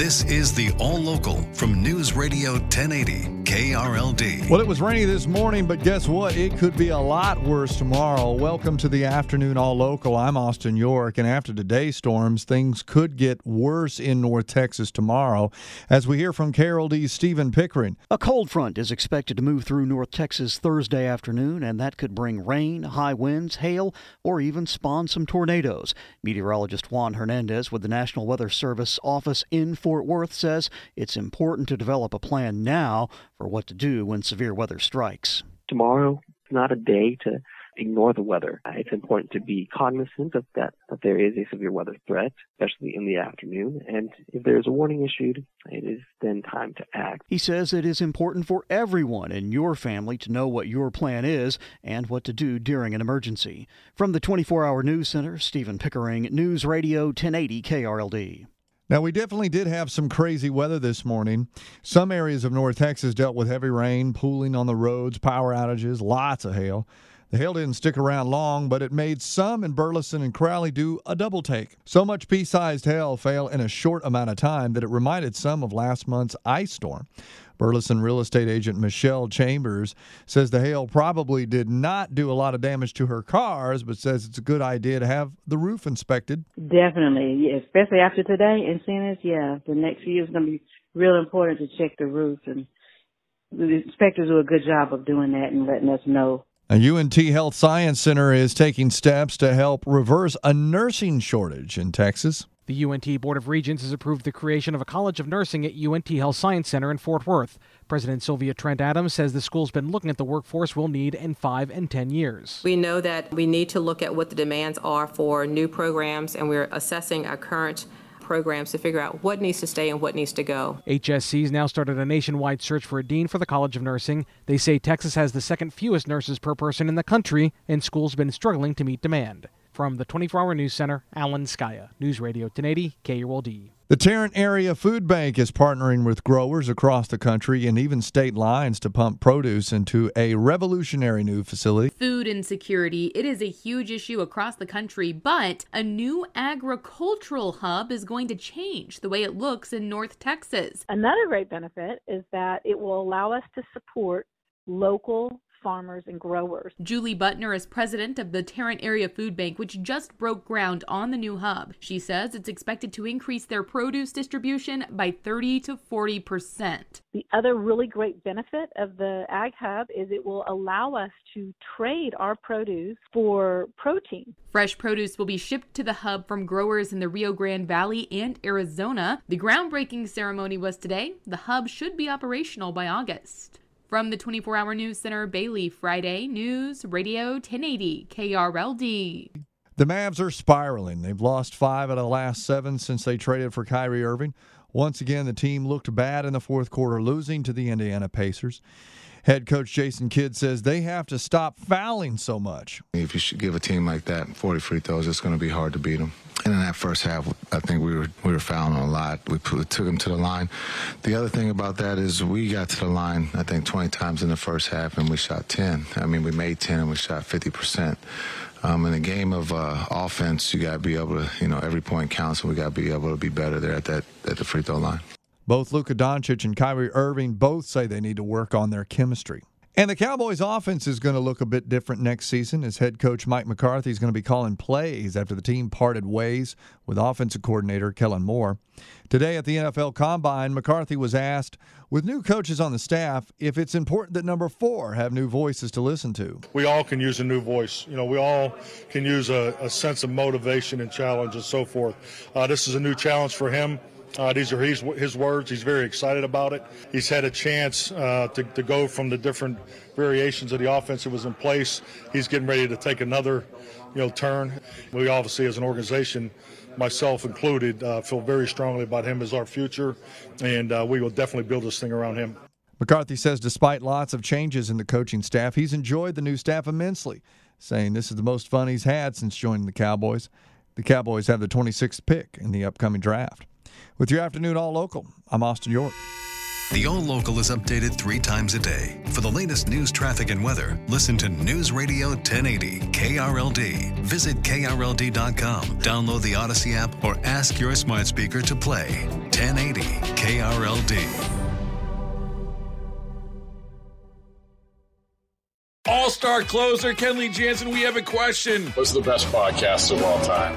This is the All Local from News Radio 1080 KRLD. Well, it was rainy this morning, but guess what? It could be a lot worse tomorrow. Welcome to the afternoon All Local. I'm Austin York, and after today's storms, things could get worse in North Texas tomorrow. As we hear from KRLD's Stephen Pickering. A cold front is expected to move through North Texas Thursday afternoon, and that could bring rain, high winds, hail, or even spawn some tornadoes. Meteorologist Juan Hernandez with the National Weather Service office in Fort Worth says it's important to develop a plan now for what to do when severe weather strikes. Tomorrow is not a day to ignore the weather. It's important to be cognizant of that, that there is a severe weather threat, especially in the afternoon. And if there's a warning issued, it is then time to act. He says it is important for everyone in your family to know what your plan is and what to do during an emergency. From the 24 Hour News Center, Stephen Pickering, News Radio 1080 KRLD. Now, we definitely did have some crazy weather this morning. Some areas of North Texas dealt with heavy rain, pooling on the roads, power outages, lots of hail. The hail didn't stick around long, but it made some in Burleson and Crowley do a double take. So much pea sized hail fell in a short amount of time that it reminded some of last month's ice storm. Burleson real estate agent Michelle Chambers says the hail probably did not do a lot of damage to her cars, but says it's a good idea to have the roof inspected. Definitely, especially after today and seeing this, yeah, the next few years is going to be real important to check the roof, and the inspectors do a good job of doing that and letting us know UNT Health Science Center is taking steps to help reverse a nursing shortage in Texas. The UNT Board of Regents has approved the creation of a College of Nursing at UNT Health Science Center in Fort Worth. President Sylvia Trent Adams says the school's been looking at the workforce we'll need in five and ten years. We know that we need to look at what the demands are for new programs, and we're assessing our current programs to figure out what needs to stay and what needs to go. HSC's now started a nationwide search for a dean for the College of Nursing. They say Texas has the second fewest nurses per person in the country, and schools have been struggling to meet demand. From the 24 Hour News Center, Alan Scaia, News Radio 1080, KRLD. The Tarrant Area Food Bank is partnering with growers across the country and even state lines to pump produce into a revolutionary new facility. Food insecurity, it is a huge issue across the country, but a new agricultural hub is going to change the way it looks in North Texas. Another great benefit is that it will allow us to support local farmers and growers. Julie Butner is president of the Tarrant Area Food Bank, which just broke ground on the new hub. She says it's expected to increase their produce distribution by 30 to 40 percent. The other really great benefit of the Ag Hub is it will allow us to trade our produce for protein. Fresh produce will be shipped to the hub from growers in the Rio Grande Valley and Arizona. The groundbreaking ceremony was today. The hub should be operational by August. From the 24 Hour News Center, Bailey, Friday, News Radio 1080, KRLD. The Mavs are spiraling. They've lost five out of the last seven since they traded for Kyrie Irving. Once again, the team looked bad in the fourth quarter, losing to the Indiana Pacers. Head coach Jason Kidd says they have to stop fouling so much. If you should give a team like that 40 free throws, it's going to be hard to beat them. And in that first half, I think we were we were fouling a lot. We took them to the line. The other thing about that is we got to the line, I think, 20 times in the first half, and we shot 10. I mean, we made 10 and we shot 50 percent. Um, in a game of uh, offense, you got to be able to, you know, every point counts, and we got to be able to be better there at that at the free throw line. Both Luka Doncic and Kyrie Irving both say they need to work on their chemistry. And the Cowboys' offense is going to look a bit different next season as head coach Mike McCarthy is going to be calling plays after the team parted ways with offensive coordinator Kellen Moore. Today at the NFL Combine, McCarthy was asked, with new coaches on the staff, if it's important that number four have new voices to listen to. We all can use a new voice. You know, we all can use a, a sense of motivation and challenge and so forth. Uh, this is a new challenge for him. Uh, these are his, his words. He's very excited about it. He's had a chance uh, to, to go from the different variations of the offense that was in place. He's getting ready to take another you know, turn. We obviously, as an organization, myself included, uh, feel very strongly about him as our future, and uh, we will definitely build this thing around him. McCarthy says despite lots of changes in the coaching staff, he's enjoyed the new staff immensely, saying this is the most fun he's had since joining the Cowboys. The Cowboys have the 26th pick in the upcoming draft. With your afternoon all local, I'm Austin York. The All Local is updated three times a day. For the latest news, traffic, and weather, listen to News Radio 1080 KRLD. Visit KRLD.com, download the Odyssey app, or ask your smart speaker to play 1080 KRLD. All star closer Kenley Jansen, we have a question. What's the best podcast of all time?